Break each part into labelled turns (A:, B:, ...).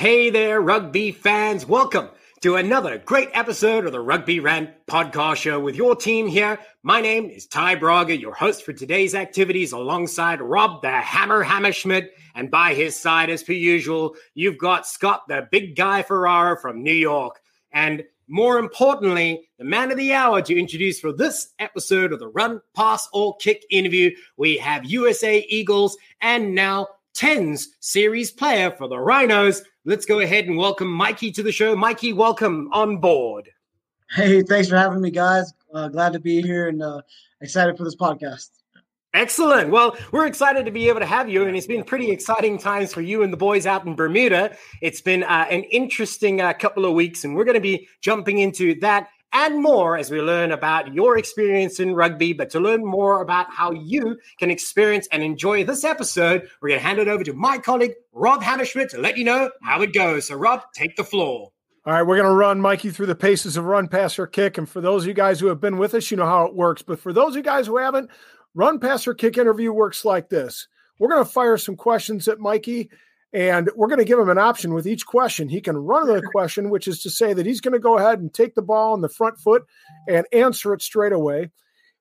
A: Hey there, rugby fans. Welcome to another great episode of the Rugby Rant podcast show with your team here. My name is Ty Braga, your host for today's activities, alongside Rob the Hammer Hammerschmidt. And by his side, as per usual, you've got Scott the Big Guy Ferrara from New York. And more importantly, the man of the hour to introduce for this episode of the Run, Pass, or Kick interview, we have USA Eagles and now Tens series player for the Rhinos. Let's go ahead and welcome Mikey to the show. Mikey, welcome on board.
B: Hey, thanks for having me, guys. Uh, glad to be here and uh, excited for this podcast.
A: Excellent. Well, we're excited to be able to have you, and it's been pretty exciting times for you and the boys out in Bermuda. It's been uh, an interesting uh, couple of weeks, and we're going to be jumping into that and more as we learn about your experience in rugby. But to learn more about how you can experience and enjoy this episode, we're going to hand it over to my colleague, Rob Hammerschmidt, to let you know how it goes. So, Rob, take the floor.
C: All right, we're going to run Mikey through the paces of run, pass, or kick. And for those of you guys who have been with us, you know how it works. But for those of you guys who haven't, run, pass, or kick interview works like this. We're going to fire some questions at Mikey and we're going to give him an option with each question. He can run the question, which is to say that he's going to go ahead and take the ball on the front foot and answer it straight away.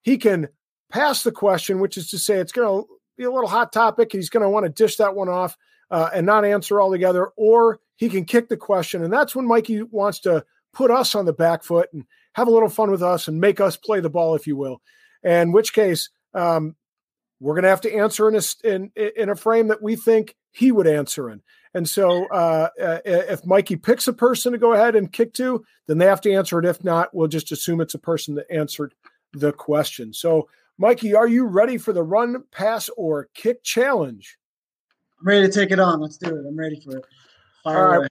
C: He can pass the question, which is to say it's going to be a little hot topic. He's going to want to dish that one off uh, and not answer altogether, or he can kick the question. And that's when Mikey wants to put us on the back foot and have a little fun with us and make us play the ball, if you will. In which case, um, we're going to have to answer in a, in, in a frame that we think he would answer in. And so uh, uh, if Mikey picks a person to go ahead and kick to, then they have to answer it. If not, we'll just assume it's a person that answered the question. So, Mikey, are you ready for the run, pass, or kick challenge?
B: I'm ready to take it on. Let's do it. I'm ready for it. Fire
C: All right.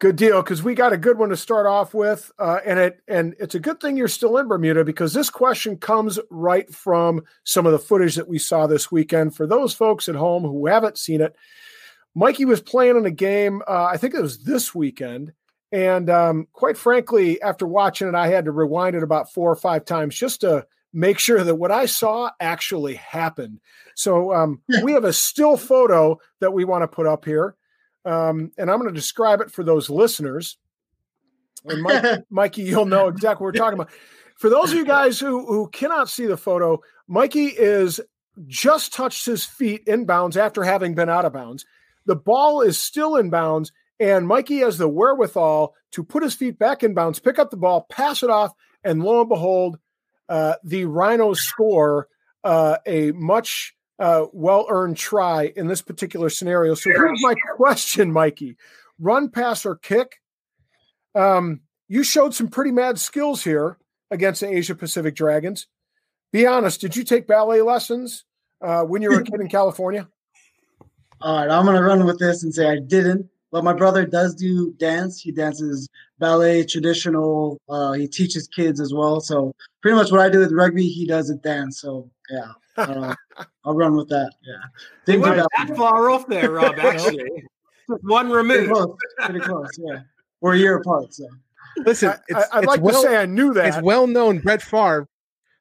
C: Good deal, because we got a good one to start off with, uh, and it and it's a good thing you're still in Bermuda because this question comes right from some of the footage that we saw this weekend. For those folks at home who haven't seen it, Mikey was playing in a game. Uh, I think it was this weekend, and um, quite frankly, after watching it, I had to rewind it about four or five times just to make sure that what I saw actually happened. So um, we have a still photo that we want to put up here. Um, and I'm going to describe it for those listeners. And Mike, Mikey, you'll know exactly what we're talking about. For those of you guys who who cannot see the photo, Mikey is just touched his feet in bounds after having been out of bounds. The ball is still in bounds, and Mikey has the wherewithal to put his feet back in bounds, pick up the ball, pass it off, and lo and behold, uh, the Rhinos score uh, a much uh, well earned try in this particular scenario. So here's my question, Mikey: run, pass, or kick? Um, you showed some pretty mad skills here against the Asia Pacific Dragons. Be honest, did you take ballet lessons uh, when you were a kid in California?
B: All right, I'm gonna run with this and say I didn't. But my brother does do dance. He dances ballet, traditional. Uh, he teaches kids as well. So pretty much what I do with rugby, he does at dance. So yeah, uh, I'll run with that. Yeah,
A: didn't do that, that far off there, Rob. Actually, one remove.
B: Pretty close. Pretty close. Yeah, we're a year apart. So
D: listen,
C: I, would like well, to say I knew that.
D: It's well known. Brett Favre.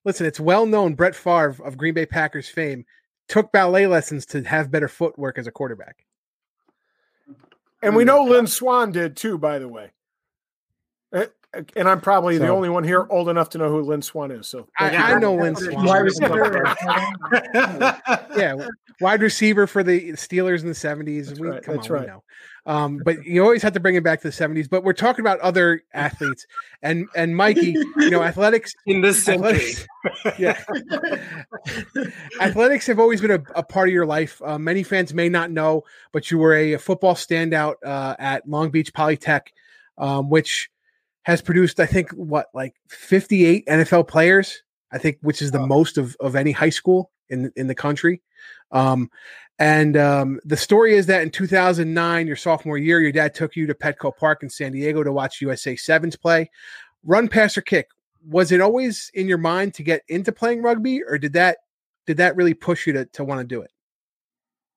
D: Listen, it's well known. Brett Favre of Green Bay Packers fame took ballet lessons to have better footwork as a quarterback.
C: And we mm, know Lynn Swann did too, by the way. And I'm probably so, the only one here old enough to know who Lynn Swann is. So
D: I, I know Lynn Swann. Wide receiver. yeah, wide receiver for the Steelers in the 70s.
C: That's
D: we,
C: right.
D: Come
C: That's
D: on,
C: right.
D: know. Um, but you always have to bring it back to the 70s. But we're talking about other athletes and and Mikey, you know, athletics
A: in this century.
D: Athletics, yeah. athletics have always been a, a part of your life. Uh, many fans may not know, but you were a, a football standout uh, at Long Beach Polytech, um, which has produced, I think, what like 58 NFL players. I think, which is the oh. most of, of any high school in in the country. Um, And um, the story is that in 2009, your sophomore year, your dad took you to Petco Park in San Diego to watch USA Sevens play. Run, pass, or kick. Was it always in your mind to get into playing rugby, or did that did that really push you to, to want to do it?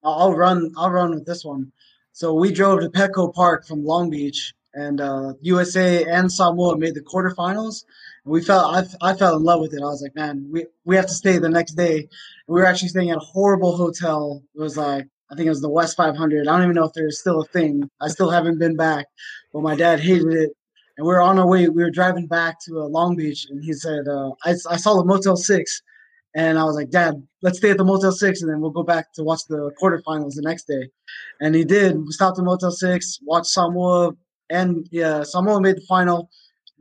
B: I'll run. I'll run with this one. So we drove to Petco Park from Long Beach, and uh, USA and Samoa made the quarterfinals. And we felt I, I fell in love with it. I was like, man, we, we have to stay the next day. we were actually staying at a horrible hotel. It was like I think it was the West 500. I don't even know if there's still a thing. I still haven't been back, but my dad hated it. And we were on our way. We were driving back to uh, Long Beach, and he said, uh, I, I saw the Motel Six, and I was like, Dad, let's stay at the Motel Six, and then we'll go back to watch the quarterfinals the next day. And he did. We stopped at Motel Six, watched Samoa, and yeah, Samoa made the final.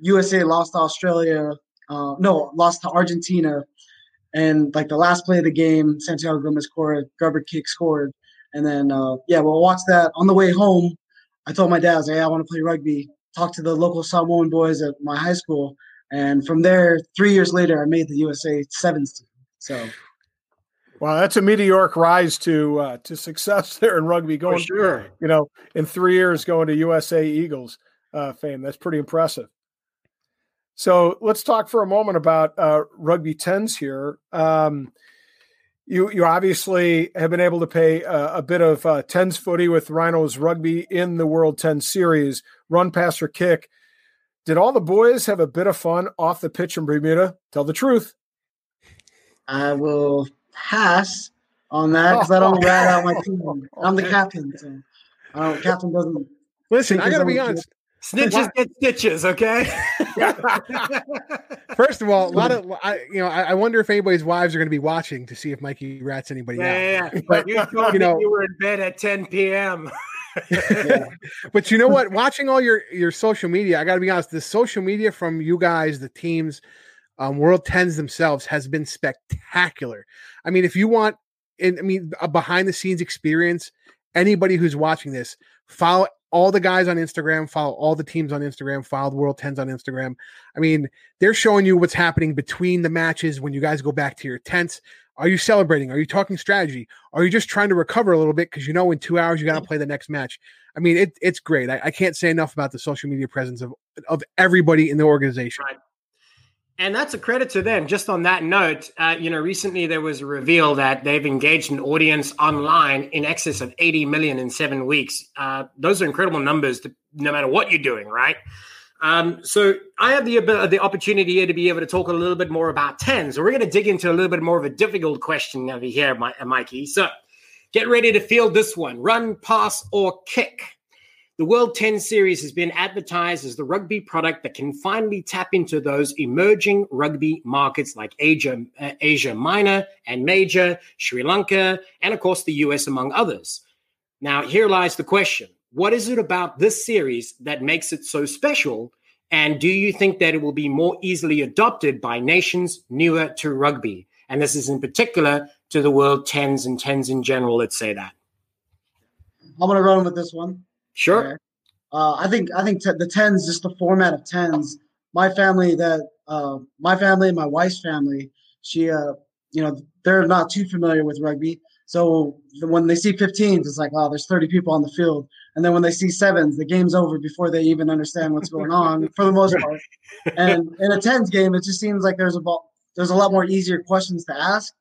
B: USA lost to Australia. Uh, no, lost to Argentina. And like the last play of the game, Santiago Gomez scored, rubber kick scored. And then, uh, yeah, we'll watch that. On the way home, I told my dad, I hey, I want to play rugby. Talked to the local Samoan boys at my high school. And from there, three years later, I made the USA sevens team. So
C: Wow, that's a meteoric rise to uh, to success there in rugby. Going,
A: For sure.
C: you know, in three years going to USA Eagles uh, fame. That's pretty impressive. So let's talk for a moment about uh, rugby tens here. Um, you you obviously have been able to pay a, a bit of uh, tens footy with Rhinos rugby in the World Ten Series. Run, pass, or kick. Did all the boys have a bit of fun off the pitch in Bermuda? Tell the truth.
B: I will pass on that because I don't rat out my team. I'm the captain, so I don't, captain doesn't.
D: Listen, I got to be
B: own
D: honest.
A: Snitches get stitches, okay?
D: First of all, a lot of I, you know, I, I wonder if anybody's wives are going to be watching to see if Mikey rats anybody
A: yeah,
D: out.
A: yeah, yeah.
D: But,
A: you told
D: you
A: me
D: know-
A: you were in bed at 10 p.m.
D: but you know what? Watching all your your social media, I got to be honest. The social media from you guys, the teams, um, World Tens themselves, has been spectacular. I mean, if you want, and I mean, a behind the scenes experience, anybody who's watching this, follow all the guys on Instagram, follow all the teams on Instagram, follow the World Tens on Instagram. I mean, they're showing you what's happening between the matches when you guys go back to your tents. Are you celebrating? Are you talking strategy? Are you just trying to recover a little bit because you know in two hours you got to mm. play the next match? I mean, it, it's great. I, I can't say enough about the social media presence of of everybody in the organization.
A: Right. And that's a credit to them. Just on that note, uh, you know, recently there was a reveal that they've engaged an audience online in excess of 80 million in seven weeks. Uh, those are incredible numbers, to, no matter what you're doing, right? Um, so I have the the opportunity here to be able to talk a little bit more about tens. So we're going to dig into a little bit more of a difficult question over here, Mikey. So get ready to field this one: run, pass, or kick. The World 10 Series has been advertised as the rugby product that can finally tap into those emerging rugby markets like Asia, uh, Asia Minor and Major, Sri Lanka, and of course the US, among others. Now, here lies the question What is it about this series that makes it so special? And do you think that it will be more easily adopted by nations newer to rugby? And this is in particular to the World 10s and 10s in general, let's say that.
B: I'm gonna run with this one.
A: Sure.
B: Uh, I think I think t- the tens, just the format of tens. My family, that uh, my family, my wife's family, she, uh, you know, they're not too familiar with rugby. So the- when they see 15s, it's like, oh, there's 30 people on the field. And then when they see sevens, the game's over before they even understand what's going on for the most part. And in a tens game, it just seems like there's a ball, there's a lot more easier questions to ask,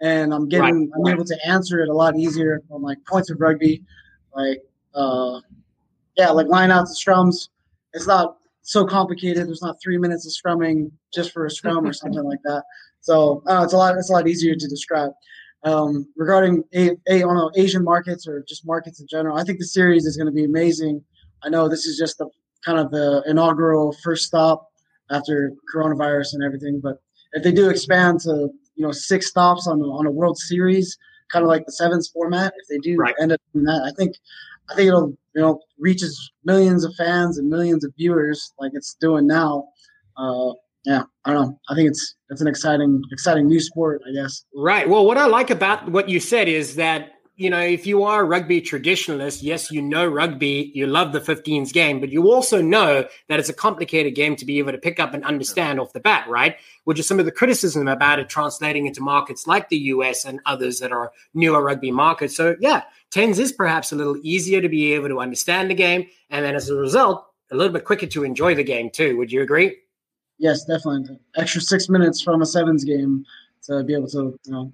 B: and I'm getting I'm able to answer it a lot easier on like points of rugby, like uh, yeah, like line outs and scrums. It's not so complicated. There's not three minutes of scrumming just for a scrum or something like that. So uh, it's a lot. It's a lot easier to describe. Um, regarding a, a on know, Asian markets or just markets in general, I think the series is going to be amazing. I know this is just the kind of the inaugural first stop after coronavirus and everything, but if they do expand to you know six stops on on a World Series, kind of like the sevens format, if they do
A: Right.
B: end up doing that, I think I think it'll you know reaches millions of fans and millions of viewers like it's doing now. Uh, yeah, I don't know. I think it's it's an exciting exciting new sport. I guess.
A: Right. Well, what I like about what you said is that you know, if you are a rugby traditionalist, yes, you know rugby, you love the 15s game, but you also know that it's a complicated game to be able to pick up and understand off the bat, right? Which is some of the criticism about it translating into markets like the US and others that are newer rugby markets. So, yeah, 10s is perhaps a little easier to be able to understand the game. And then as a result, a little bit quicker to enjoy the game too. Would you agree?
B: Yes, definitely. Extra six minutes from a sevens game to be able to you know,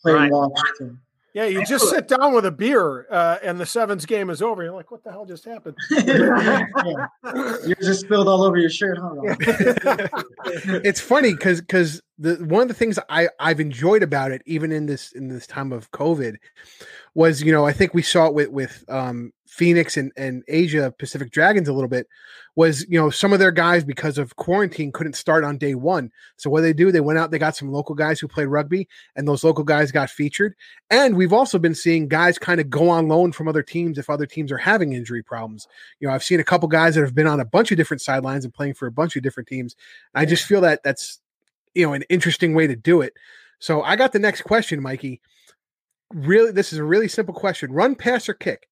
B: play right. and watch. So.
C: Yeah, you just sit down with a beer uh, and the sevens game is over. You're like, what the hell just happened?
B: You just spilled all over your shirt, huh?
D: it's funny because because the one of the things I I've enjoyed about it, even in this in this time of COVID, was you know I think we saw it with with um, Phoenix and, and Asia Pacific Dragons a little bit was you know some of their guys because of quarantine couldn't start on day one. So what they do, they went out, they got some local guys who played rugby, and those local guys got featured. And we've also been seeing guys kind of go on loan from other teams if other teams are having injury problems. You know, I've seen a couple guys that have been on a bunch of different sidelines and playing for a bunch of different teams. I just feel that that's you know an interesting way to do it. So I got the next question, Mikey really this is a really simple question run pass or kick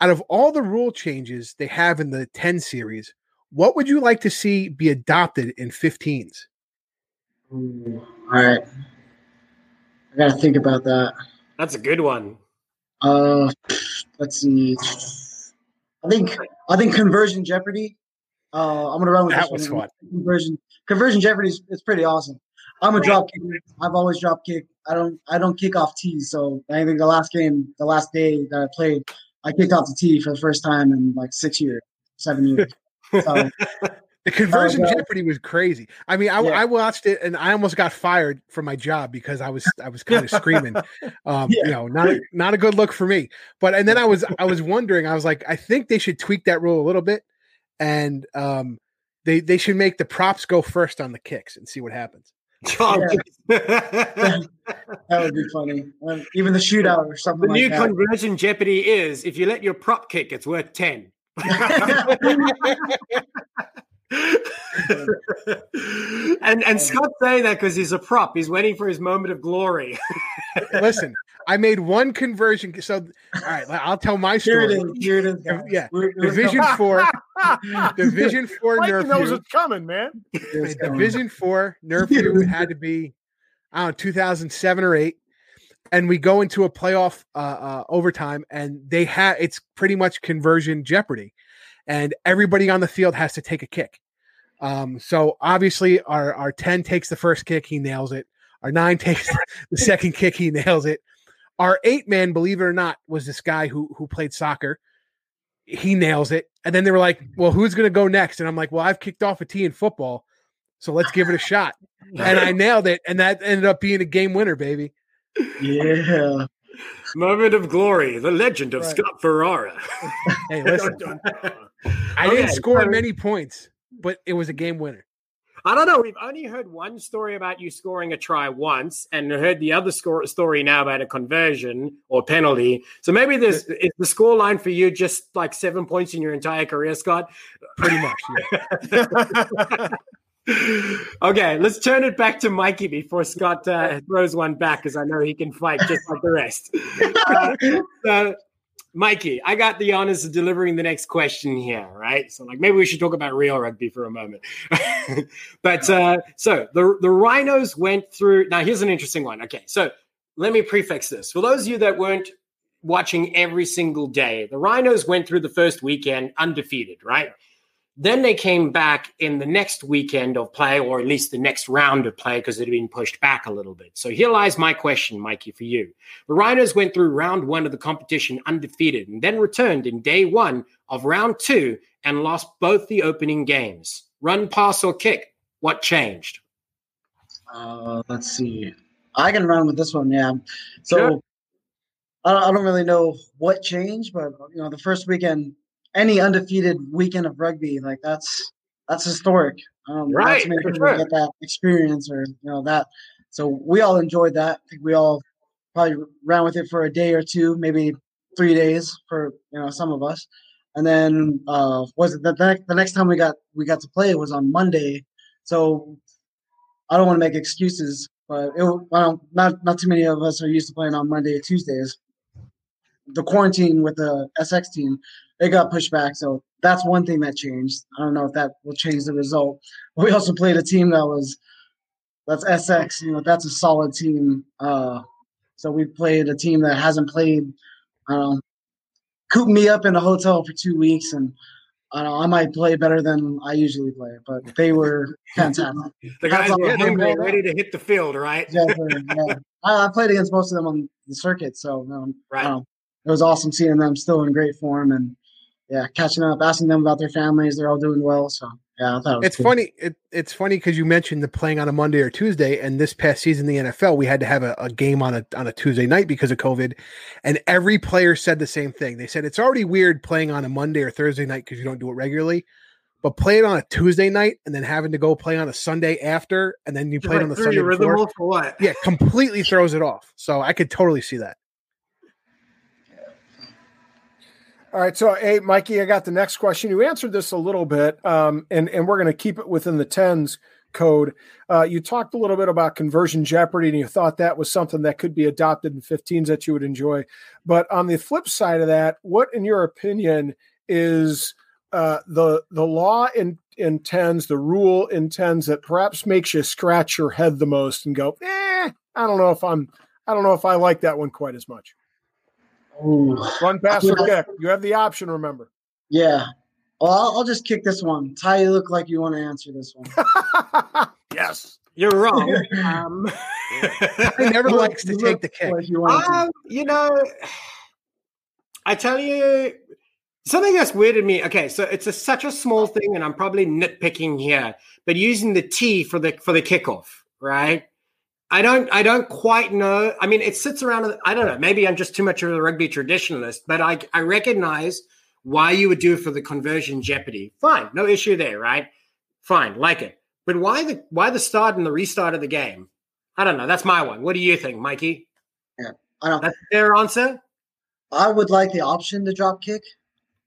D: out of all the rule changes they have in the 10 series what would you like to see be adopted in 15s
B: Ooh, all right i gotta think about that.
A: That's a good one.
B: Uh let's see. I think i think conversion jeopardy. Uh i'm gonna run with
D: that was fun.
B: Conversion conversion jeopardy is it's pretty awesome. I'm a drop kicker i've always drop kick I don't I don't kick off tees. So I think the last game, the last day that I played, I kicked off the tee for the first time in like six years, seven years. So,
D: the conversion uh, jeopardy was crazy. I mean, I, yeah. I, watched it and I almost got fired from my job because I was I was kind of screaming. Um, yeah. You know, not a, not a good look for me. But and then I was I was wondering. I was like, I think they should tweak that rule a little bit, and um, they they should make the props go first on the kicks and see what happens.
B: that would be funny. Um, even the shootout or something.
A: The
B: like
A: new
B: that.
A: conversion jeopardy is if you let your prop kick, it's worth ten. and and Scott's saying that because he's a prop. He's waiting for his moment of glory.
D: Listen, I made one conversion. So, all right, I'll tell my story. Here it is. Here it is yeah, we're, we're Division Four. Division Four
C: Mike
D: Nerf.
C: knows it's coming, man.
D: Division Four Nerf U had to be, I don't know, 2007 or eight, and we go into a playoff uh, uh, overtime, and they have it's pretty much conversion jeopardy, and everybody on the field has to take a kick. Um, so obviously, our our ten takes the first kick, he nails it. Our nine takes the second kick, he nails it. Our eight man, believe it or not, was this guy who who played soccer. He nails it. And then they were like, Well, who's gonna go next? And I'm like, Well, I've kicked off a tee in football, so let's give it a shot. and I nailed it, and that ended up being a game winner, baby.
B: Yeah.
A: Moment of glory, the legend of right. Scott Ferrara.
D: hey, listen. I didn't score many points, but it was a game winner.
A: I don't know. We've only heard one story about you scoring a try once, and heard the other score, story now about a conversion or penalty. So maybe this is the score line for you just like seven points in your entire career, Scott.
D: Pretty much. Yeah.
A: okay, let's turn it back to Mikey before Scott uh, throws one back, because I know he can fight just like the rest. Uh, so Mikey, I got the honors of delivering the next question here, right? So, like, maybe we should talk about real rugby for a moment. but uh, so the the Rhinos went through. Now, here's an interesting one. Okay, so let me prefix this for those of you that weren't watching every single day. The Rhinos went through the first weekend undefeated, right? Then they came back in the next weekend of play, or at least the next round of play, because it had been pushed back a little bit. So here lies my question, Mikey, for you. The Rhinos went through round one of the competition undefeated and then returned in day one of round two and lost both the opening games. Run, pass, or kick? What changed?
B: Uh, let's see. I can run with this one, yeah. So sure. I don't really know what changed, but you know, the first weekend any undefeated weekend of rugby, like that's that's historic. Um,
A: right,
B: that's sure. get that experience or you know that. So we all enjoyed that. I think we all probably ran with it for a day or two, maybe three days for you know some of us. And then uh, was it the, the, the next time we got we got to play was on Monday. So I don't want to make excuses, but it well, not not too many of us are used to playing on Monday or Tuesdays. The quarantine with the SX team, it got pushed back. So that's one thing that changed. I don't know if that will change the result. We also played a team that was that's SX. You know, that's a solid team. Uh, so we played a team that hasn't played. Um, cooped me up in a hotel for two weeks, and I, know, I might play better than I usually play, but they were fantastic.
A: the guys were hungry, ready to hit the field, right?
B: Exactly. Yeah. I, I, played against most of them on the circuit, so um, right. Um, it was awesome seeing them still in great form and yeah, catching up, asking them about their families. They're all doing well, so yeah, it
D: it's cool. funny. It, it's funny because you mentioned the playing on a Monday or Tuesday, and this past season in the NFL, we had to have a, a, game on a on a Tuesday night because of COVID, and every player said the same thing. They said it's already weird playing on a Monday or Thursday night because you don't do it regularly, but playing on a Tuesday night and then having to go play on a Sunday after, and then you play like on the Sunday before,
A: for what?
D: Yeah, completely throws it off. So I could totally see that.
C: All right, so hey, Mikey, I got the next question. You answered this a little bit, um, and and we're going to keep it within the tens code. Uh, you talked a little bit about conversion jeopardy, and you thought that was something that could be adopted in 15s that you would enjoy. But on the flip side of that, what, in your opinion, is uh, the the law in in tens, the rule in tens that perhaps makes you scratch your head the most and go, eh, I don't know if I'm, I don't know if I like that one quite as much.
B: Ooh.
C: Run, pass, or kick. You have the option. Remember.
B: Yeah. Well, I'll, I'll, just kick this one. Ty, you look like you want to answer this one.
A: yes, you're wrong. um,
D: he never likes to take the kick.
A: Like you, um, you know, I tell you something that's weirded me. Okay, so it's a, such a small thing, and I'm probably nitpicking here, but using the T for the for the kickoff, right? I don't I don't quite know. I mean, it sits around. I don't know. Maybe I'm just too much of a rugby traditionalist, but I I recognize why you would do it for the conversion jeopardy. Fine, no issue there, right? Fine, like it. But why the why the start and the restart of the game? I don't know. That's my one. What do you think, Mikey?
B: Yeah, I don't.
A: That's their answer.
B: I would like the option to drop kick.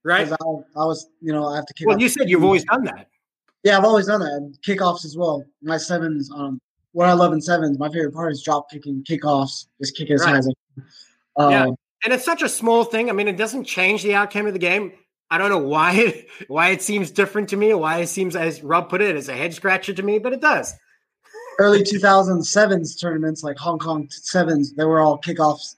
A: Right.
B: I, I, was, you know, I have to kick.
A: Well, you said you've always done that.
B: Yeah, I've always done that. Kickoffs as well. My sevens, um, what I love in sevens, my favorite part is drop kicking, kickoffs, just kick as right. high as I can.
A: Um, yeah. And it's such a small thing. I mean, it doesn't change the outcome of the game. I don't know why it, why it seems different to me, why it seems, as Rob put it, as a head scratcher to me, but it does.
B: Early 2007s tournaments, like Hong Kong sevens, they were all kickoffs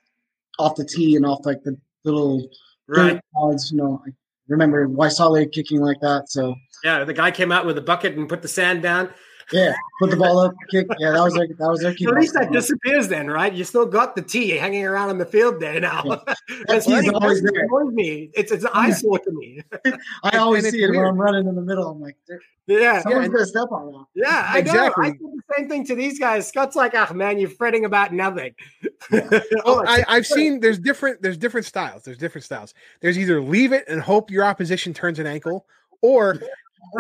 B: off the tee and off like the little
A: right.
B: Pods, you know, I remember Waisale kicking like that. So
A: yeah, the guy came out with a bucket and put the sand down.
B: Yeah, put the ball up, kick. Yeah, that was their that was their
A: At least that disappears then, right? You still got the T hanging around on the field there now. Yeah. That's always there. Me. It's it's an yeah. eyesore to me.
B: I always see it when I'm running in the middle. I'm like,
A: yeah,
B: someone's yeah, gonna step on that.
A: Yeah, I exactly. Know. I do the same thing to these guys. Scott's like, oh man, you're fretting about nothing.
D: Oh, oh, I, I've seen there's different there's different styles. There's different styles. There's either leave it and hope your opposition turns an ankle, or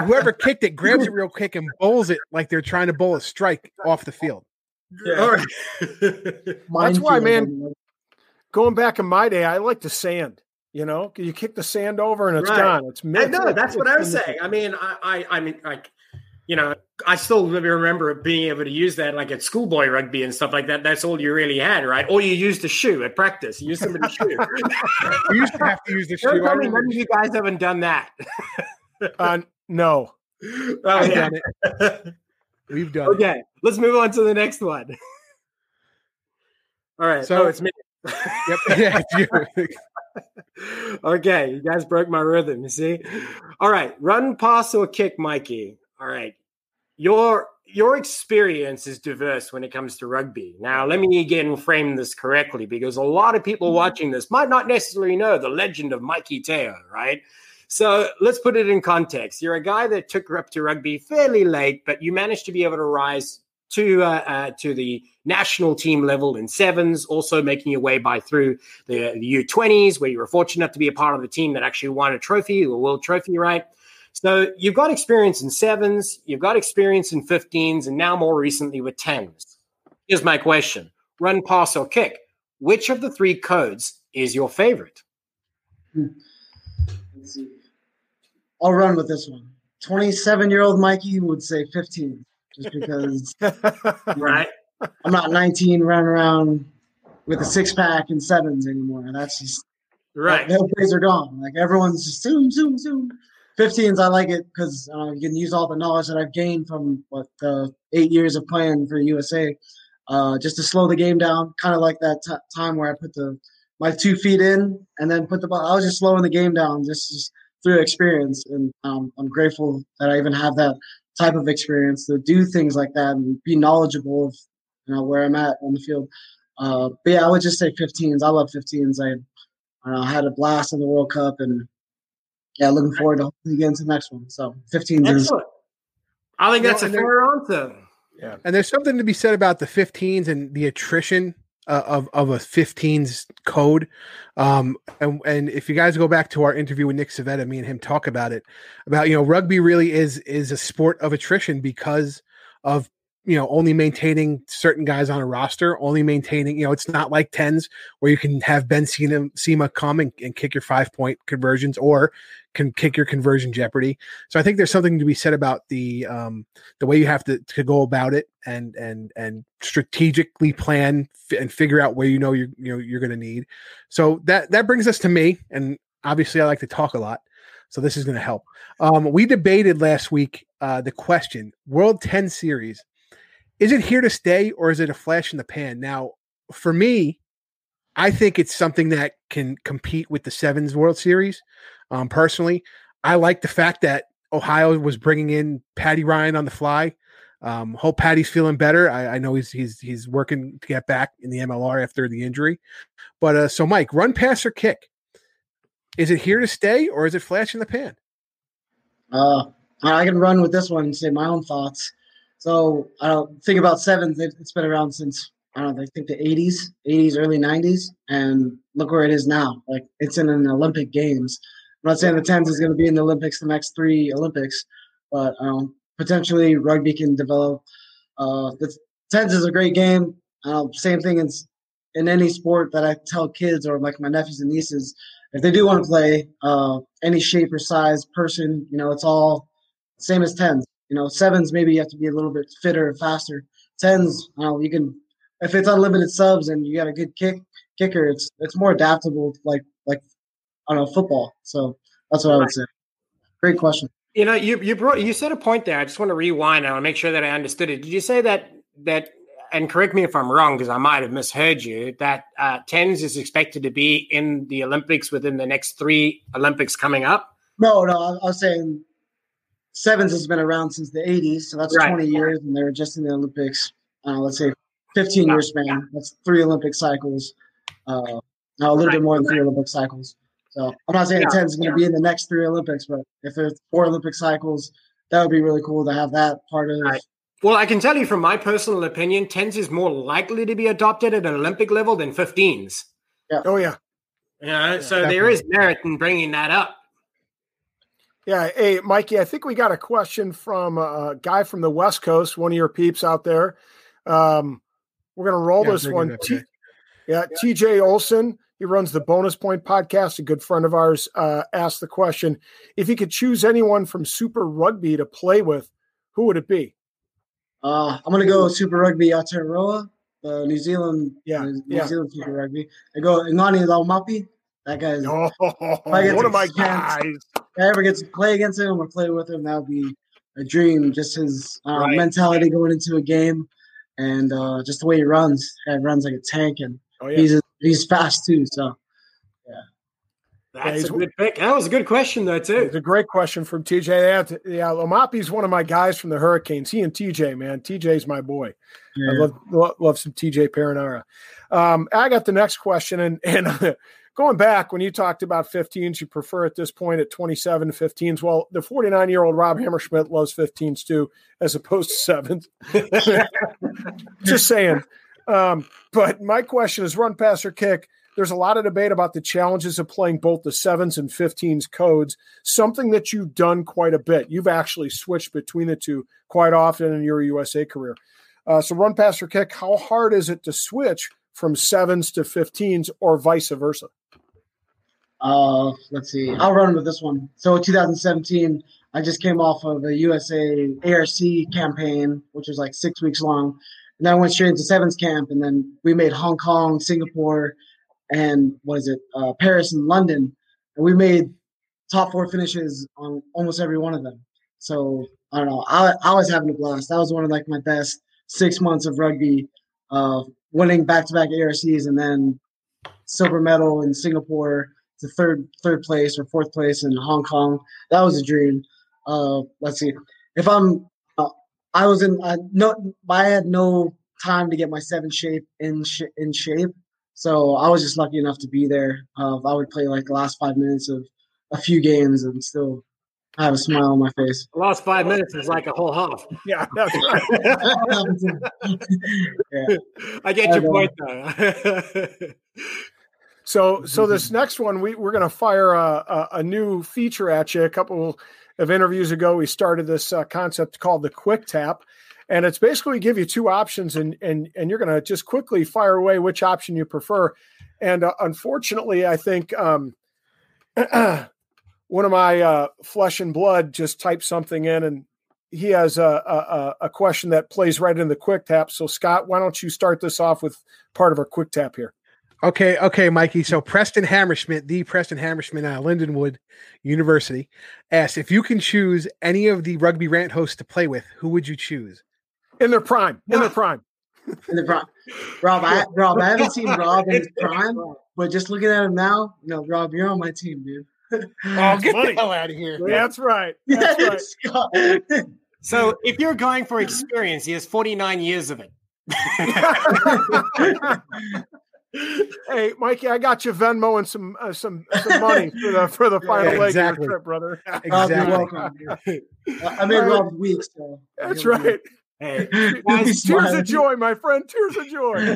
D: whoever kicked it grabs it real quick and bowls it like they're trying to bowl a strike off the field.
A: Yeah.
C: That's why, man. Going back in my day, I like the sand. You know, you kick the sand over and it's right. gone. It's
A: mixed. I know that's what I was saying. I mean, I, I, I mean, like, you know, I still remember being able to use that like at schoolboy rugby and stuff like that. That's all you really had, right? Or you used a shoe at practice. You used somebody's shoe.
D: you used to have to use the shoe.
A: Tell me none of you guys haven't done that.
C: uh, no.
A: Oh, I've yeah. done
D: it. We've done
A: okay, it. let's move on to the next one. All right. Oh, so oh, it's me.
D: yep. Yeah, it's
A: you. okay, you guys broke my rhythm. You see. All right, run, pass, or kick, Mikey. All right, your your experience is diverse when it comes to rugby. Now, let me again frame this correctly because a lot of people mm-hmm. watching this might not necessarily know the legend of Mikey Te'o, right? So let's put it in context. You're a guy that took up to rugby fairly late, but you managed to be able to rise to uh, uh, to the national team level in sevens, also making your way by through the, the U20s, where you were fortunate enough to be a part of the team that actually won a trophy, a world trophy, right? So you've got experience in sevens, you've got experience in 15s, and now more recently with 10s. Here's my question run, pass, or kick. Which of the three codes is your favorite?
B: Hmm. Let's see. I'll run with this one. 27 year old Mikey would say 15, just because.
A: right.
B: I'm not 19 running around with a six pack and sevens anymore. That's just
A: Right.
B: The plays are gone. Like everyone's just zoom, zoom, zoom. 15s, I like it because uh, you can use all the knowledge that I've gained from what the eight years of playing for USA, uh, just to slow the game down. Kind of like that t- time where I put the my two feet in and then put the ball. I was just slowing the game down, just, just through experience, and um, I'm grateful that I even have that type of experience to do things like that and be knowledgeable of you know where I'm at on the field. Uh, but yeah, I would just say 15s. I love 15s. I, I had a blast in the World Cup and yeah, looking forward to hopefully getting to the next one. So 15 is.
A: I think that's a fair answer.
D: Yeah. And there's something to be said about the 15s and the attrition uh, of of a 15s code. Um, and and if you guys go back to our interview with Nick Civetta, me and him talk about it about you know rugby really is is a sport of attrition because of you know only maintaining certain guys on a roster only maintaining you know it's not like tens where you can have Ben Cima, come and, and kick your five point conversions or can kick your conversion jeopardy. So i think there's something to be said about the um the way you have to, to go about it and and and strategically plan f- and figure out where you know you're you know you're going to need. So that that brings us to me and obviously i like to talk a lot so this is going to help. Um we debated last week uh the question world 10 series is it here to stay or is it a flash in the pan? Now, for me, I think it's something that can compete with the Sevens World Series. Um, personally, I like the fact that Ohio was bringing in Patty Ryan on the fly. Um, hope Patty's feeling better. I, I, know he's he's he's working to get back in the MLR after the injury. But uh, so, Mike, run, pass, or kick? Is it here to stay or is it flash in the pan?
B: Uh, I can run with this one and say my own thoughts. So I don't think about sevens. It, has been around since I don't know. I think the '80s, '80s, early '90s, and look where it is now. Like it's in an Olympic Games. I'm not saying the tens is going to be in the Olympics the next three Olympics, but um, potentially rugby can develop. Uh, the tens is a great game. Uh, same thing in in any sport that I tell kids or like my nephews and nieces, if they do want to play uh, any shape or size person, you know, it's all same as tens. You know, sevens maybe you have to be a little bit fitter and faster. Tens, you know, you can if it's unlimited subs and you got a good kick kicker, it's it's more adaptable like like I don't know football. So that's what I would say. Great question.
A: You know, you you brought you said a point there. I just want to rewind. I want to make sure that I understood it. Did you say that that and correct me if I'm wrong because I might have misheard you. That uh, tens is expected to be in the Olympics within the next three Olympics coming up.
B: No, no, I, I was saying sevens has been around since the 80s, so that's right. 20 years, and they were just in the Olympics. Uh, let's say 15 years span. That's three Olympic cycles. Uh, now a little right. bit more than three Olympic cycles. So I'm not saying yeah. 10 is going to be in the next three Olympics, but if there's four Olympic cycles, that would be really cool to have that part of. Right.
A: Well, I can tell you from my personal opinion, 10s is more likely to be adopted at an Olympic level than 15s.
B: Yeah.
C: Oh, yeah.
A: Yeah, so Definitely. there is merit in bringing that up.
C: Yeah. Hey, Mikey, I think we got a question from a guy from the West Coast, one of your peeps out there. Um, we're going to roll yeah, this one. T- yeah, yeah, TJ Olson. He runs the Bonus Point podcast. A good friend of ours uh, asked the question if he could choose anyone from Super Rugby to play with, who would it be?
B: Uh, I'm going to go Super Rugby Aotearoa, the New Zealand,
C: yeah,
B: New
C: yeah.
B: Zealand Super Rugby. I go Ngani Laumape. That guy's
C: oh, one of my guys.
B: If I ever get to play against him or play with him, that would be a dream. Just his uh, right. mentality going into a game, and uh, just the way he runs. He runs like a tank, and oh, yeah. he's he's fast too. So, yeah.
A: That's yeah, a good pick. That was a good question, though, too.
C: It's a great question from TJ. Yeah, Laumape's one of my guys from the Hurricanes. He and TJ, man. TJ's my boy. Yeah. I love, love, love some TJ Perenara. Um, I got the next question, and and going back when you talked about 15s, you prefer at this point at 27 15s. Well, the 49 year old Rob Hammerschmidt loves 15s too, as opposed to sevens. Just saying. Um, but my question is run, pass, or kick. There's a lot of debate about the challenges of playing both the sevens and 15s codes, something that you've done quite a bit. You've actually switched between the two quite often in your USA career. Uh, so, run, pass, or kick, how hard is it to switch from sevens to 15s or vice versa?
B: Uh, let's see. I'll run with this one. So 2017, I just came off of a USA ARC campaign, which was like six weeks long. And then I went straight into sevens camp, and then we made Hong Kong, Singapore, and what is it, uh, Paris and London, and we made top four finishes on almost every one of them. So I don't know. I, I was having a blast. That was one of like my best six months of rugby, uh, winning back to back ARCs and then silver medal in Singapore, the third third place or fourth place in Hong Kong. That was a dream. Uh, let's see. If I'm, uh, I was in. Uh, no, I had no time to get my seven shape in sh- in shape. So I was just lucky enough to be there. Uh, I would play like the last five minutes of a few games and still have a smile on my face.
A: The last five minutes is like a whole half.
C: Yeah, that's right.
B: yeah.
A: I get your point though.
C: So, so this next one, we we're going to fire a, a, a new feature at you. A couple of interviews ago, we started this uh, concept called the Quick Tap, and it's basically give you two options, and and and you're going to just quickly fire away which option you prefer. And uh, unfortunately, I think um, one of my uh, flesh and blood just typed something in, and he has a, a a question that plays right in the Quick Tap. So, Scott, why don't you start this off with part of our Quick Tap here?
D: Okay, okay, Mikey. So Preston Hammerschmidt, the Preston Hammerschmidt at Lindenwood University, asked if you can choose any of the rugby rant hosts to play with, who would you choose?
C: In their prime. In their prime.
B: In the prime. Rob, I, Rob, I haven't seen Rob in his prime, but just looking at him now, no, Rob, you're on my team, dude.
D: Oh, get
C: money.
D: the hell out of here!
C: That's right. That's right.
A: So if you're going for experience, he has 49 years of it.
C: Hey, Mikey, I got you Venmo and some uh, some some money for the for the final leg
D: exactly.
C: of your trip, brother.
B: Rob,
D: Exactly.
B: you're welcome. dude. I I made Rob's week, so
C: That's right.
A: Hey,
B: He's
A: guys,
C: Tears of joy, my friend. Tears of joy.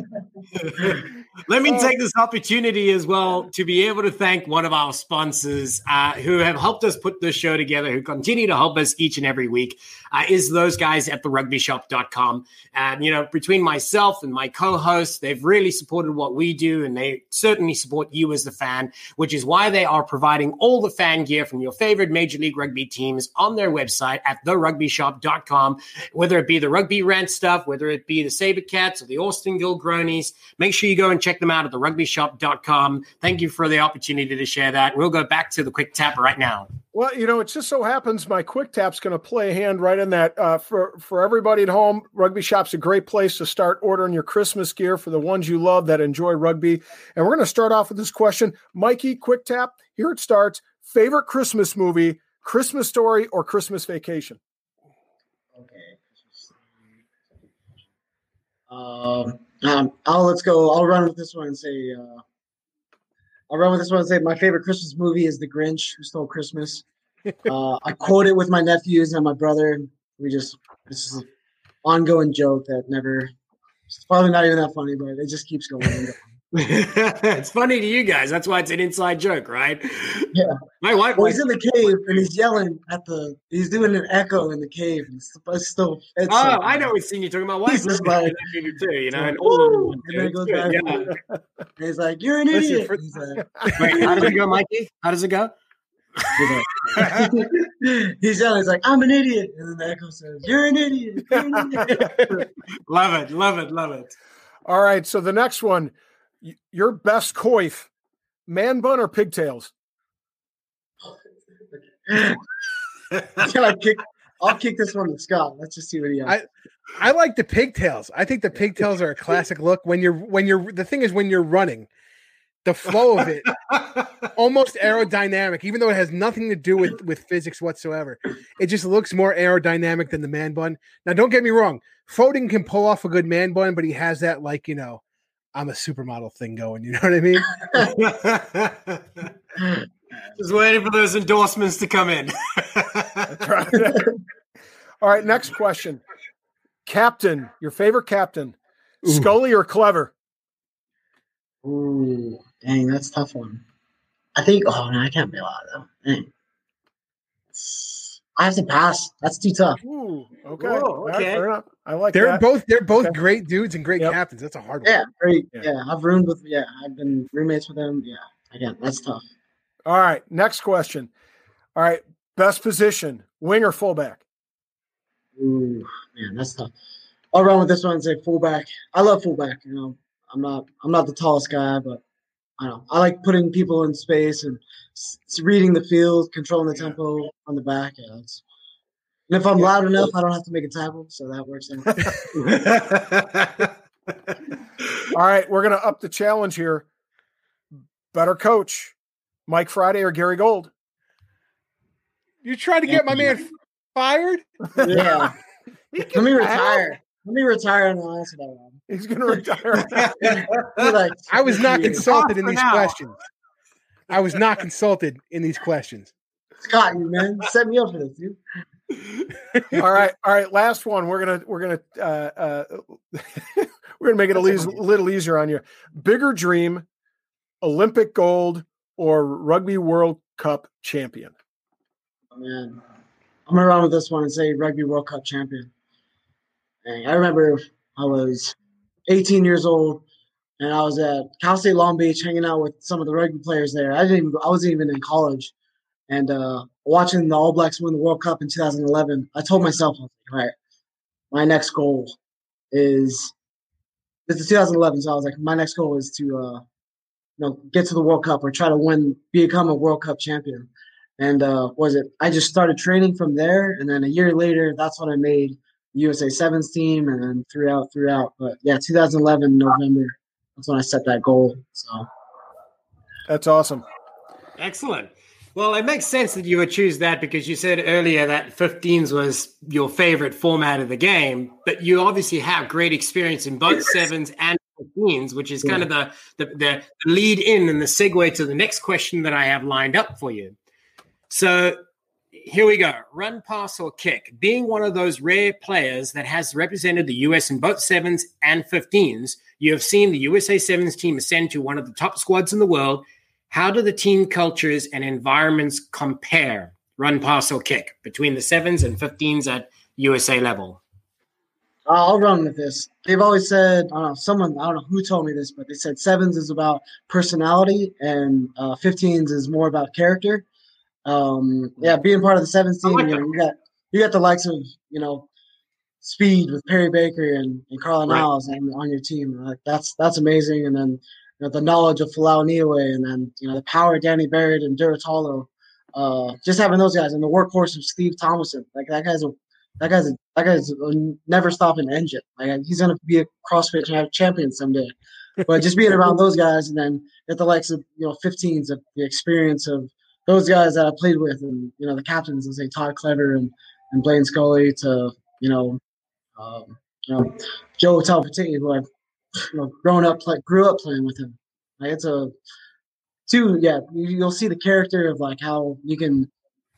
A: Let me take this opportunity as well to be able to thank one of our sponsors uh, who have helped us put this show together, who continue to help us each and every week, uh, is those guys at therugbyshop.com. And, you know, between myself and my co hosts, they've really supported what we do and they certainly support you as the fan, which is why they are providing all the fan gear from your favorite Major League Rugby teams on their website at therugbyshop.com, whether it be the rugby rant stuff, whether it be the Saber Cats or the Austin Gilgronis. Make sure you go and check them out at therugbyshop.com. Thank you for the opportunity to share that. We'll go back to the quick tap right now.
C: Well, you know, it just so happens my quick tap's going to play a hand right in that. Uh, for for everybody at home, Rugby Shop's a great place to start ordering your Christmas gear for the ones you love that enjoy rugby. And we're going to start off with this question, Mikey. Quick tap. Here it starts. Favorite Christmas movie, Christmas Story, or Christmas Vacation?
B: Um, um, I'll let's go. I'll run with this one and say, uh, I'll run with this one and say my favorite Christmas movie is The Grinch Who Stole Christmas. Uh, I quote it with my nephews and my brother. We just this is an ongoing joke that never. It's probably not even that funny, but it just keeps going. And going.
A: it's funny to you guys. That's why it's an inside joke, right?
B: Yeah.
A: My wife
B: Well,
A: was
B: he's in the cave and he's yelling at the. He's doing an echo in the cave. And it's, it's still. It's
A: Oh,
B: so
A: I know
B: funny.
A: what scene you're talking about. Wife
B: He's just like-
A: too, you know, and
B: Woo!
A: all of them.
B: And then it goes
A: It's
B: back.
A: yeah.
B: And he's like, "You're an
D: Listen,
B: idiot."
D: for-
B: He's like,
A: Wait, how does it go, Mikey? How does it go?
B: He's like, he's yelling, he's like, I'm an idiot. And then the echo says, You're an idiot. You're an idiot.
A: love it, love it, love it.
C: All right. So the next one, y- your best coif, man bun or pigtails?
B: Can I kick? I'll kick this one to Scott. Let's just see what he has.
D: I- I like the pigtails. I think the pigtails are a classic look. When you're when you're the thing is when you're running, the flow of it almost aerodynamic, even though it has nothing to do with with physics whatsoever. It just looks more aerodynamic than the man bun. Now, don't get me wrong, Foden can pull off a good man bun, but he has that like you know, I'm a supermodel thing going. You know what I mean?
A: Just waiting for those endorsements to come in.
C: All right. Next question. Captain, your favorite captain,
D: Ooh.
C: Scully or Clever?
B: Ooh, dang, that's a tough one. I think, oh, no, I can't be a lot though. Dang. I have to pass. That's too tough.
C: Ooh, okay.
A: Whoa, okay.
C: fair. I like
D: They're
C: that.
D: both they're both
C: Okay.
D: great dudes and great
C: Yep.
D: captains. That's a hard one.
B: Yeah, great.
C: Yeah.
B: Yeah. I've roomed with, yeah, I've been roommates with them. Yeah, again, that's tough.
C: All right. Next question. All right. Best position, wing or fullback?
B: Ooh, man, that's tough. I'll run with this one and say fullback. I love fullback. You know, I'm not, I'm not the tallest guy, but I don't know. I like putting people in space and s- reading the field, controlling the
C: Yeah.
B: tempo on the back. Yeah, that's, and if I'm
C: Yeah.
B: loud enough, I don't have to make a tackle, so that works. Out.
C: All right, we're going to up the challenge here. Better coach, Mike Friday or Gary Gold?
D: You trying to get my man fired?
B: yeah. Let me retire. Let me retire and I'll answer that one.
C: He's going to retire.
B: Like,
D: I was not consulted in these
A: now.
D: questions. I was not consulted in these questions.
B: Scott, you man, set me up for this, dude.
C: all right, all right. Last one. We're gonna we're gonna uh, uh, we're gonna make it a little, little easier on you. Bigger dream, Olympic gold or Rugby World Cup champion.
B: Oh, man, I'm gonna run with this one and say Rugby World Cup champion. Dang, I remember I was 18 years old and I was at Cal State Long Beach hanging out with some of the rugby players there. I didn't even, I wasn't even in college, and uh, watching the All Blacks win the World Cup in 2011. I told myself, I was like, all right, my next goal is this is 2011, so I was like, my next goal is to uh, you know get to the World Cup or try to win, become a World Cup champion. And uh, was it? I just started training from there, and then a year later, that's when I made USA Sevens team, and then throughout, throughout. But yeah, 2011 November, that's when I set that goal. So
C: That's awesome.
A: Excellent. Well, it makes sense that you would choose that because you said earlier that 15s was your favorite format of the game, but you obviously have great experience in both sevens and 15s, which is kind of the, the, the lead in and the segue to the next question that I have lined up for you. So here we go run, pass, or kick. Being one of those rare players that has represented the US in both sevens and 15s, you have seen the USA Sevens team ascend to one of the top squads in the world how do the team cultures and environments compare, run, pass, or kick, between the sevens and 15s at USA level?
B: I'll run with this. They've always said, I don't know, someone, I don't know who told me this, but they said sevens is about personality and uh, 15s is more about character. Um, yeah, being part of the sevens
A: I
B: team,
A: like
B: you, know, you got you got the likes of you know speed with Perry Baker and, and Carla
A: Right.
B: Niles on, on your team. Like that's that's amazing. And then you know, the knowledge of Folau Niua and then you know the power of Danny Barrett and Duratolo. Uh, just having those guys and the workhorse of Steve Tomasin. Like that guy's a that guy's a, that guy's a never stopping engine. Like he's gonna be a CrossFit cha- champion someday. But just being around those guys and then at the likes of you know 15s of the experience of those guys that I played with and you know the captains, let's say Todd Clever and, and Blaine Scully to you know um, you know Joe Talpatini who I've you know grown up play, grew up playing with him. Like it's a two yeah you, you'll see the character of like how you can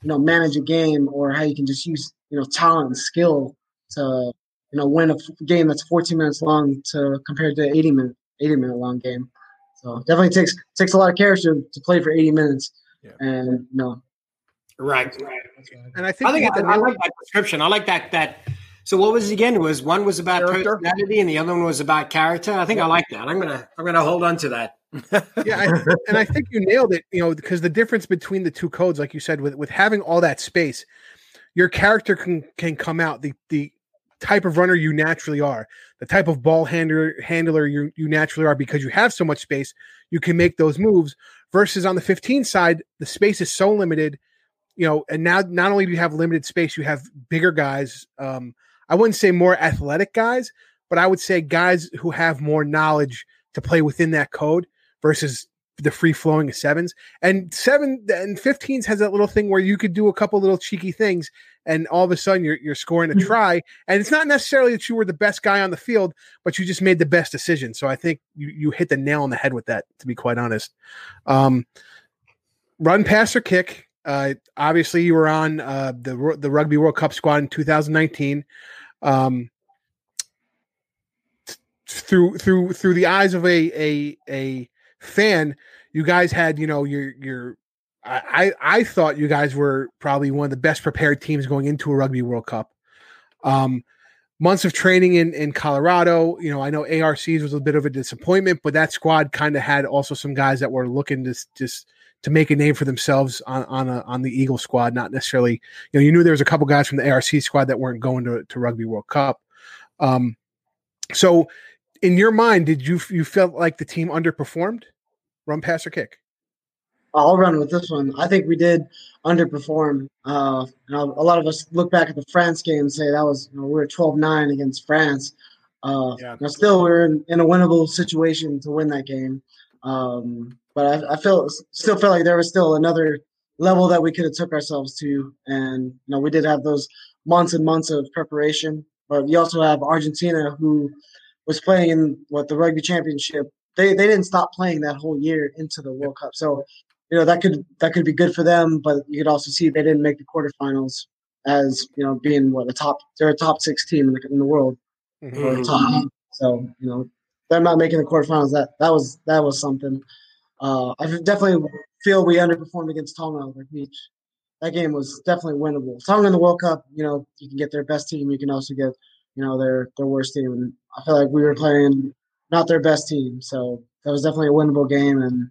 B: you know manage a game or how you can just use you know talent and skill to you know win a game that's 14 minutes long to compared to 80 minute 80 minute long game. So definitely takes takes a lot of character to play for 80 minutes.
C: Yeah.
B: And you know
A: Right, right.
D: And I think,
A: I think
D: you
A: I, I like that description. I like that. That. So what was it again? It was one was about
C: Character.
A: personality and the other one was about character. I think I like that. I'm gonna I'm gonna hold on to that.
D: yeah, I, and I think you nailed it. You know, because the difference between the two codes, like you said, with with having all that space, your character can can come out. The the type of runner you naturally are, the type of ball handler handler you you naturally are, because you have so much space, you can make those moves. Versus on the 15 side, the space is so limited. You know, and now not only do you have limited space, you have bigger guys. Um, I wouldn't say more athletic guys, but I would say guys who have more knowledge to play within that code versus the free flowing sevens. And seven and 15s has that little thing where you could do a couple little cheeky things and all of a sudden you're, you're scoring a
B: Mhm.
D: try. And it's not necessarily that you were the best guy on the field, but you just made the best decision. So I think you, you hit the nail on the head with that, to be quite honest. Um, run, pass, or kick. Uh, obviously, you were on uh, the the Rugby World Cup squad in 2019. Um, through through through the eyes of a a a fan, you guys had you know your your I I thought you guys were probably one of the best prepared teams going into a Rugby World Cup. Um, months of training in in Colorado. You know, I know ARCs was a bit of a disappointment, but that squad kind of had also some guys that were looking to just to make a name for themselves on on a, on the Eagle squad. Not necessarily, you know, you knew there was a couple guys from the ARC squad that weren't going to to Rugby World Cup. Um, so in your mind, did you you felt like the team underperformed? Run, pass, or kick?
B: I'll run with this one. I think we did underperform. Uh, a lot of us look back at the France game and say that was you know, we were 12-9 against France. Uh, yeah. Now still we are in, in, a winnable situation to win that game. Um, but I, I feel still felt like there was still another level that we could have took ourselves to, and you know we did have those months and months of preparation. But you also have Argentina who was playing in what the rugby championship. They they didn't stop playing that whole year into the World Cup. So you know that could that could be good for them, but you could also see they didn't make the quarterfinals as you know being what a top they're a top six team in the, in the world mm-hmm. top. So you know they're not making the quarterfinals that that was that was something. Uh, I definitely feel we underperformed against Tonga. Like we, that game was definitely winnable. Tonga in the World Cup, you know, you can get their best team. You can also get you know their their worst team. And I feel like we were playing not their best team, so that was definitely a winnable game. And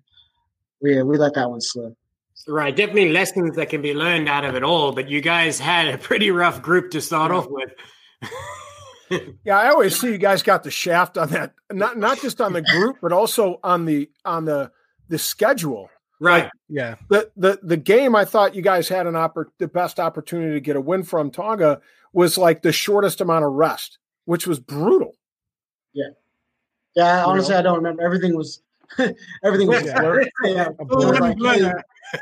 B: we we let that one slip.
A: Right, definitely lessons that can be learned out of it all. But you guys had a pretty rough group to start off with.
C: yeah, I always see you guys got the shaft on that. Not not just on the group, but also on the on the the schedule.
A: Right.
D: Like, yeah.
C: The the the game I thought you guys had an oppor- the best opportunity to get a win from Tonga was like the shortest amount of rest, which was brutal.
B: Yeah. Yeah, honestly, know? I don't remember. Everything was Everything was blurred. yeah, like, hey,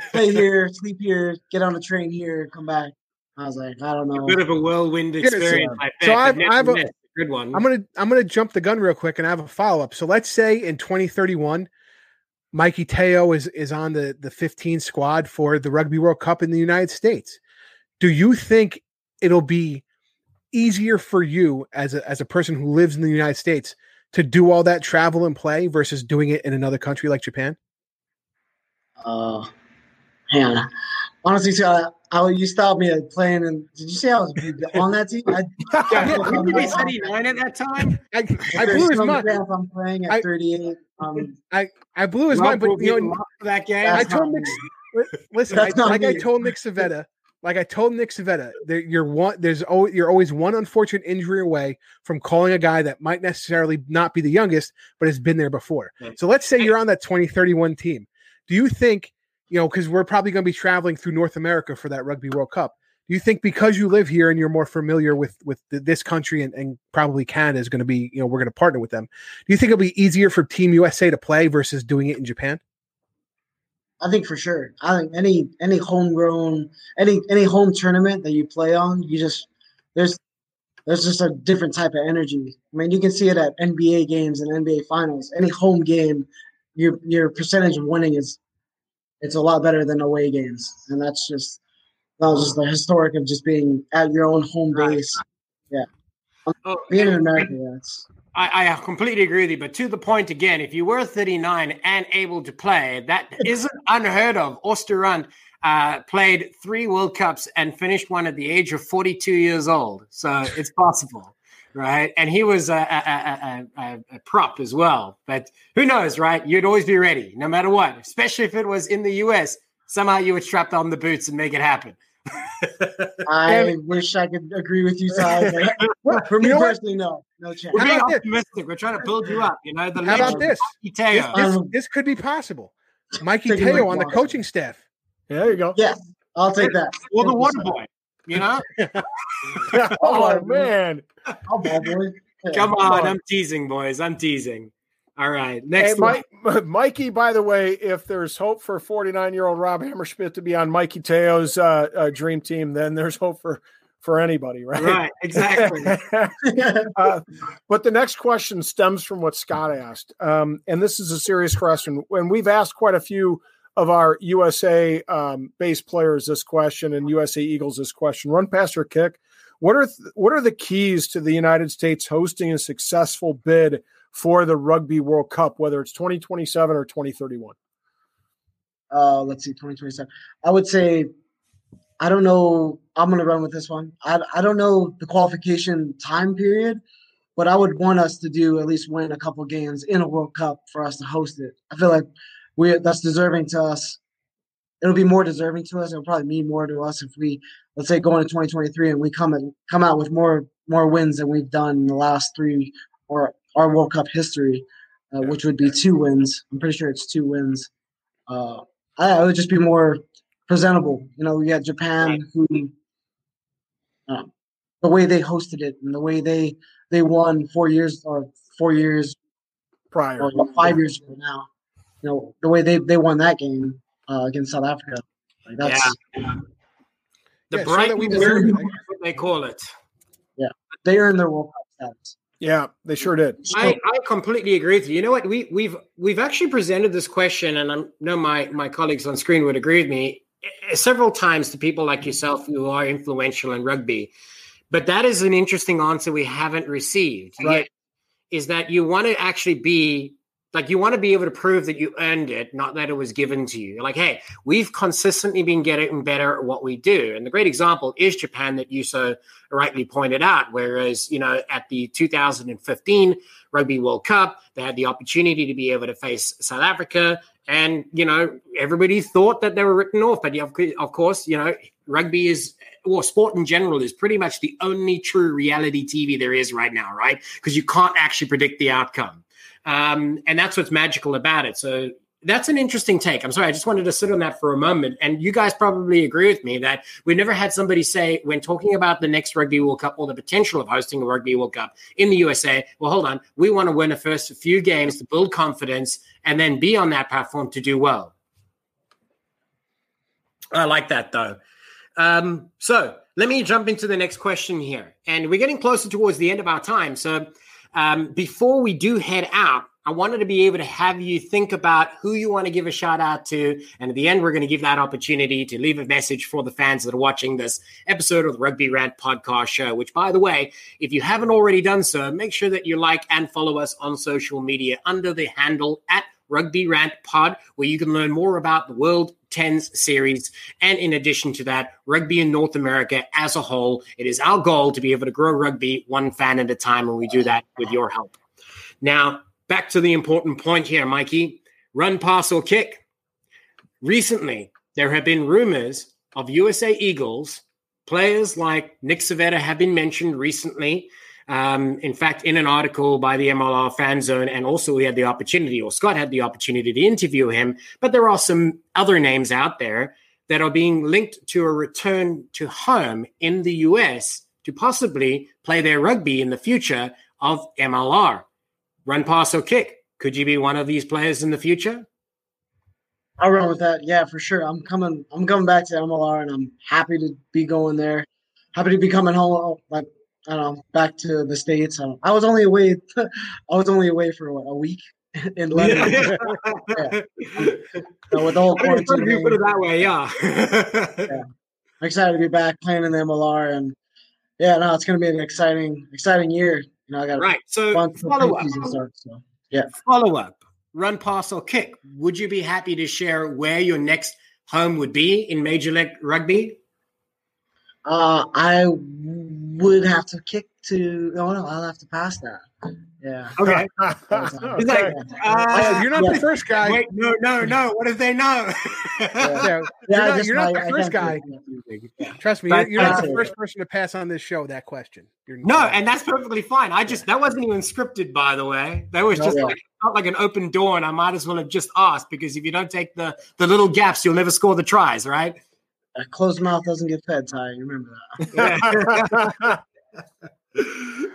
B: stay here, sleep here, get on the train here, come back. I was like, I don't know.
A: A bit of a whirlwind experience.
D: So, so I've, I have uh, a good one. I'm gonna I'm gonna jump the gun real quick and I have a follow up. So let's say in 2031, Mikey Te'o is is on the the 15 squad for the Rugby World Cup in the United States. Do you think it'll be easier for you as a as a person who lives in the United States to do all that travel and play versus doing it in another country like Japan?
B: Uh, man, honestly, so I, I, you stopped me at playing. And did you say I was on that team? I,
A: yeah, you be 39 at that time. I,
D: I blew his mind.
B: I'm playing at 38. Um,
D: I, I blew his mind, but you know,
A: that game.
D: I told Nick, listen, I, like me. I told Nick Civetta, like I told Nick Civetta, you're one. There's always you're always one unfortunate injury away from calling a guy that might necessarily not be the youngest, but has been there before. So let's say you're on that 2031 team. Do you think you know because we're probably going to be traveling through North America for that Rugby World Cup? Do you think because you live here and you're more familiar with with this country and, and probably Canada is going to be you know we're going to partner with them? Do you think it'll be easier for Team USA to play versus doing it in Japan?
B: I think for sure. I think any any homegrown any any home tournament that you play on, you just there's there's just a different type of energy. I mean, you can see it at NBA games and NBA finals. Any home game, your your percentage of winning is it's a lot better than away games, and that's just that was just the historic of just being at your own home base. Yeah, oh, being in America, yeah,
A: I, I, completely agree with you, but to the point again, if you were 39 and able to play, that isn't unheard of. Oosterhunt uh, played three World Cups and finished one at the age of 42 years old. So it's possible, right? And he was a, a, a, a, prop as well. But who knows, right? You'd always be ready, no matter what, especially if it was in the US. Somehow you would strap on the boots and make it happen.
B: I wish I could agree with you, Ty. for me personally, no, no chance.
A: We're being optimistic. This? We're trying to build you up. You know, the
D: how about this? This, this, this, could be possible. Mikey Te'o on the coaching staff.
C: Yeah, there you go.
B: Yes, I'll take that.
A: Or the water boy. You know.
C: oh, oh man,
B: oh, boy.
A: Come on, I'm teasing, boys. I'm teasing. All right. Next hey,
C: Mike, Mikey, by the way, if there's hope for 49 year old Rob Hammerschmidt to be on Mikey Te'o's uh, uh, dream team, then there's hope for for anybody, right?
A: Right, exactly.
C: uh, but the next question stems from what Scott asked. Um, and this is a serious question. When we've asked quite a few of our USA um, based players this question and USA Eagles this question, run pass or kick. What are th- what are the keys to the United States hosting a successful bid for the Rugby World Cup, whether it's 2027 or 2031?
B: Uh, let's see, 2027. I would say, I don't know. I'm going to run with this one. I, I don't know the qualification time period, but I would want us to do at least win a couple games in a World Cup for us to host it. I feel like we that's deserving to us. It'll be more deserving to us. It'll probably mean more to us if we, let's say, go into 2023 and we come and come out with more more wins than we've done in the last three or our World Cup history. uh, which would be two wins. I'm pretty sure it's two wins. Uh, I, it would just be more presentable. You know, we got Japan who um, the way they hosted it and the way they they won four years or four years
C: prior,
B: or five years ago now. You know, the way they they won that game uh, against South Africa. Like that's
A: Yeah. The
D: Yeah, show
A: bright
D: that we
A: we what they call it.
B: Yeah, they earned their World Cup status.
C: Yeah, they sure did.
A: I, I completely agree with you. You know what? We we've we've actually presented this question, and I know my my colleagues on screen would agree with me eh, several times to people like yourself who are influential in rugby. But that is an interesting answer we haven't received
C: Right.
A: yet. Is that you want to actually be like you want to be able to prove that you earned it, not that it was given to you. Like, hey, we've consistently been getting better at what we do. And the great example is Japan that you so rightly pointed out. Whereas, you know, at the 2015 Rugby World Cup, they had the opportunity to be able to face South Africa. And, you know, everybody thought that they were written off. But of course, you know, rugby is, or sport in general, is pretty much the only true reality TV there is right now, right? Because you can't actually predict the outcome. Um, and that's what's magical about it. So that's an interesting take. I'm sorry, I just wanted to sit on that for a moment. And you guys probably agree with me that we've never had somebody say, when talking about the next Rugby World Cup or the potential of hosting a Rugby World Cup in the USA, well, hold on, we want to win the first few games to build confidence and then be on that platform to do well. I like that though. Um, so let me jump into the next question here. And we're getting closer towards the end of our time. So um, before we do head out, I wanted to be able to have you think about who you want to give a shout out to. And at the end, we're going to give that opportunity to leave a message for the fans that are watching this episode of the Rugby Rant podcast show, which, by the way, if you haven't already done so, make sure that you like and follow us on social media under the handle at Rugby Rant Pod, where you can learn more about the World Tens series. And in addition to that, rugby in North America as a whole. It is our goal to be able to grow rugby one fan at a time, and we do that with your help. Now, back to the important point here, Mikey run, pass, or kick. Recently, there have been rumors of USA Eagles. Players like Nick Civetta have been mentioned recently. Um, in fact, in an article by the MLR fan zone, and also we had the opportunity, or Scott had the opportunity to interview him. But there are some other names out there that are being linked to a return to home in the US to possibly play their rugby in the future of MLR. Run, pass, or kick. Could you be one of these players in the future?
B: I'll run with that. Yeah, for sure. I'm coming. I'm coming back to MLR, and I'm happy to be going there. Happy to be coming home. Like I don't know, back to the states. Um, I was only away. I was only away for what, a week in London. Yeah. So with the whole quarantine thing,
A: put it that way, yeah.
B: I'm excited to be back playing in the MLR, and yeah, no, it's going to be an exciting, exciting year. You know, I got
A: right. So follow up.
B: start. So
A: Follow up. Run, pass, or kick. Would you be happy to share where your next home would be in Major League Rugby?
B: uh, I would have to kick to. Oh no, I'll have to pass that. Yeah.
A: Okay.
C: Okay.
A: He's like, uh,
D: you're not
B: yeah.
D: the first guy.
A: Wait, no, no, no. What if they know?
D: Yeah,
B: Yeah,
D: you're
B: I
D: not, you're not
B: I-
D: the first guy. Trust me,
A: But,
D: you're, you're not the first person to pass on this show that question. You're
A: no, and that's perfectly fine. I just that wasn't even scripted, by the way. That was
B: No,
A: just
B: yeah.
A: like felt like an open door, and I might as well have just asked because if you don't take the the little gaps, you'll never score the tries, right?
B: A closed mouth doesn't get fed, Ty. You remember that.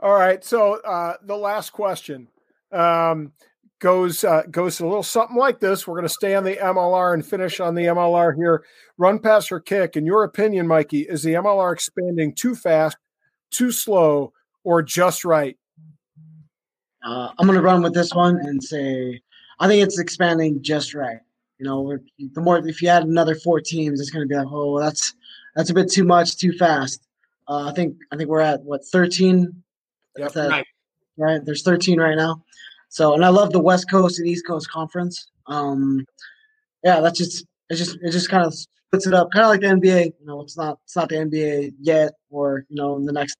C: All right. So uh, the last question um, goes uh, goes a little something like this. We're going to stay on the MLR and finish on the MLR here. Run, pass, or kick. In your opinion, Mikey, is the MLR expanding too fast, too slow, or just right?
B: Uh, I'm going to run with this one and say I think it's expanding just right. You know, the more if you add another four teams, it's going to be like, oh, well, that's that's a bit too much, too fast. Uh, I think I think we're at what 13.
C: Yep.
B: That-
A: Right.
B: right? There's 13 right now. So, and I love the West Coast and East Coast conference. Um, yeah, that's just it. Just it just kind of splits it up, kind of like the NBA. You know, it's not it's not the NBA yet, or you know, in the next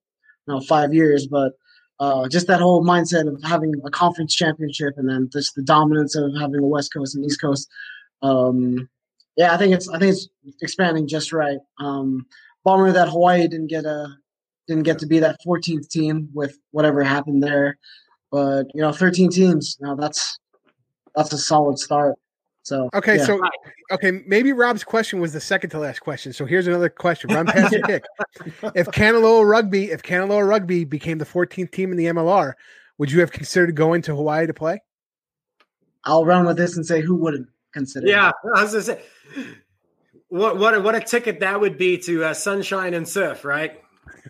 B: you know five years, but uh, just that whole mindset of having a conference championship and then just the dominance of having a West Coast and East Coast. Um, yeah, I think it's I think it's expanding just right. Um, bummer that Hawaii didn't get a didn't get to be that 14th team with whatever happened there. but you know, 13 teams. Now that's that's a solid start. So
D: okay,
B: yeah.
D: so okay, maybe Rob's question was the second to last question. So here's another question. Run past the kick. If Kanaloa Rugby, if Kanaloa Rugby became the 14th team in the MLR, would you have considered going to Hawaii to play?
B: I'll run with this and say who wouldn't consider.
A: Yeah, I was gonna say, what what a, what a ticket that would be to uh, sunshine and surf, right?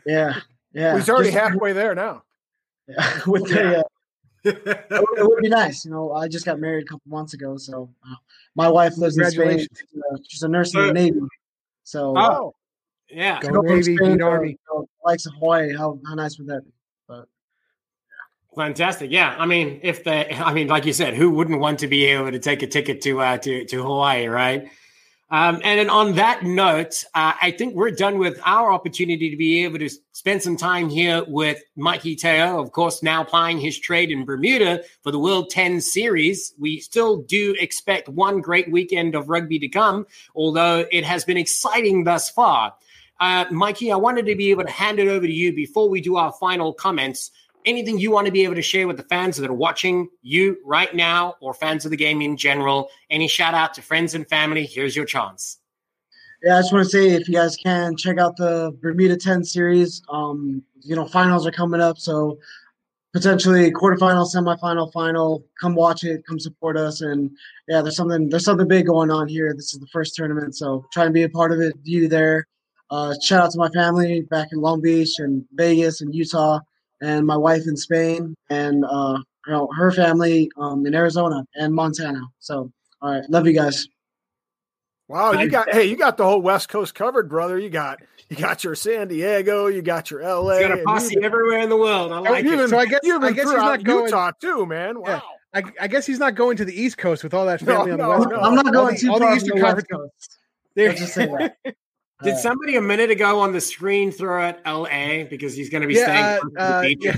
B: Yeah, yeah.
C: He's already
B: Just-
C: halfway there now.
B: Yeah, with the, uh, it, would, it would be nice. You know, I just got married a couple months ago, so uh, my wife lives in Spain. She's a, she's a nurse in the Navy. So
A: Oh. yeah.
D: Go
B: go from
D: Navy,
B: Spain to,
D: Army.
B: you know, likes Hawaii. How how nice would that be?
A: Fantastic. Yeah. I mean, if the, I mean, like you said, who wouldn't want to be able to take a ticket to, uh, to, to Hawaii, right? Um, and then on that note, uh, I think we're done with our opportunity to be able to spend some time here with Mikey Te'o, of course, now plying his trade in Bermuda for the World 10 Series. We still do expect one great weekend of rugby to come, although it has been exciting thus far. Uh, Mikey, I wanted to be able to hand it over to you before we do our final comments anything you want to be able to share with the fans that are watching you right now or fans of the game in general any shout out to friends and family here's your chance
B: Yeah, I just want to say if you guys can check out the Bermuda 10 series. Um, you know, finals are coming up, so potentially quarterfinal, semifinal, final. Come watch it, come support us, and yeah, there's something there's something big going on here. This is the first tournament, so try and be a part of it. You there. Uh, shout out to my family back in Long Beach and Vegas and Utah, and my wife in Spain, and uh, you know, her family um, in Arizona and Montana. So, all right, love you guys.
C: Wow, you got hey, you got the whole West Coast covered, brother. You got you got your San Diego, you got your LA,
A: It's got a posse
C: you-
A: everywhere in the world i like
C: you
A: it
C: even,
D: So I guess-
C: you even
D: I guess he's not
C: out
D: going-
C: Utah too, man. Wow.
D: Yeah. I, I guess he's not going to the East Coast with all that
C: No,
D: family on the
C: no,
D: West
C: no.
D: Coast.
B: I'm not
D: All
B: going
D: the-
B: too
D: all the
B: from
D: Eastern
B: the
D: Conference.
B: Coast.
D: There-
B: Let's just say that.
A: did
B: Uh,
A: somebody a minute ago on the screen throw out la because he's going to be
D: Yeah,
A: staying
D: uh,
A: close the
D: uh,
A: beach
D: yeah.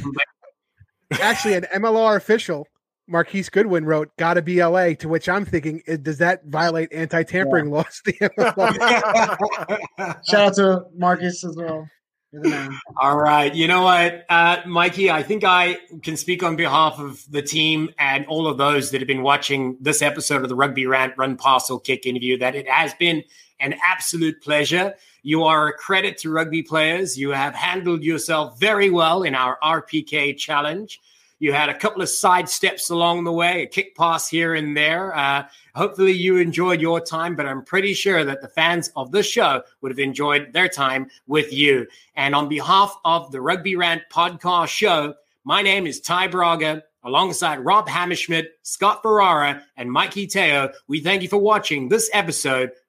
D: Actually, an MLR official, Marquise Goodwin, wrote "Gotta be LA." To which I'm thinking, does that violate anti-tampering laws? The
B: Shout out to Marcus as well. You're the man.
A: All right. You know what, uh, Mikey, I think I can speak on behalf of the team and all of those that have been watching this episode of the Rugby Rant Run Parcel Kick interview that it has been an absolute pleasure. You are a credit to rugby players. You have handled yourself very well in our RPK challenge. You had a couple of side steps along the way, a kick pass here and there. Uh, hopefully, you enjoyed your time, but I'm pretty sure that the fans of this show would have enjoyed their time with you. And on behalf of the Rugby Rant podcast show, my name is Ty Braga. Alongside Rob Hammerschmidt, Scott Ferrara, and Mikey Te'o, we thank you for watching this episode.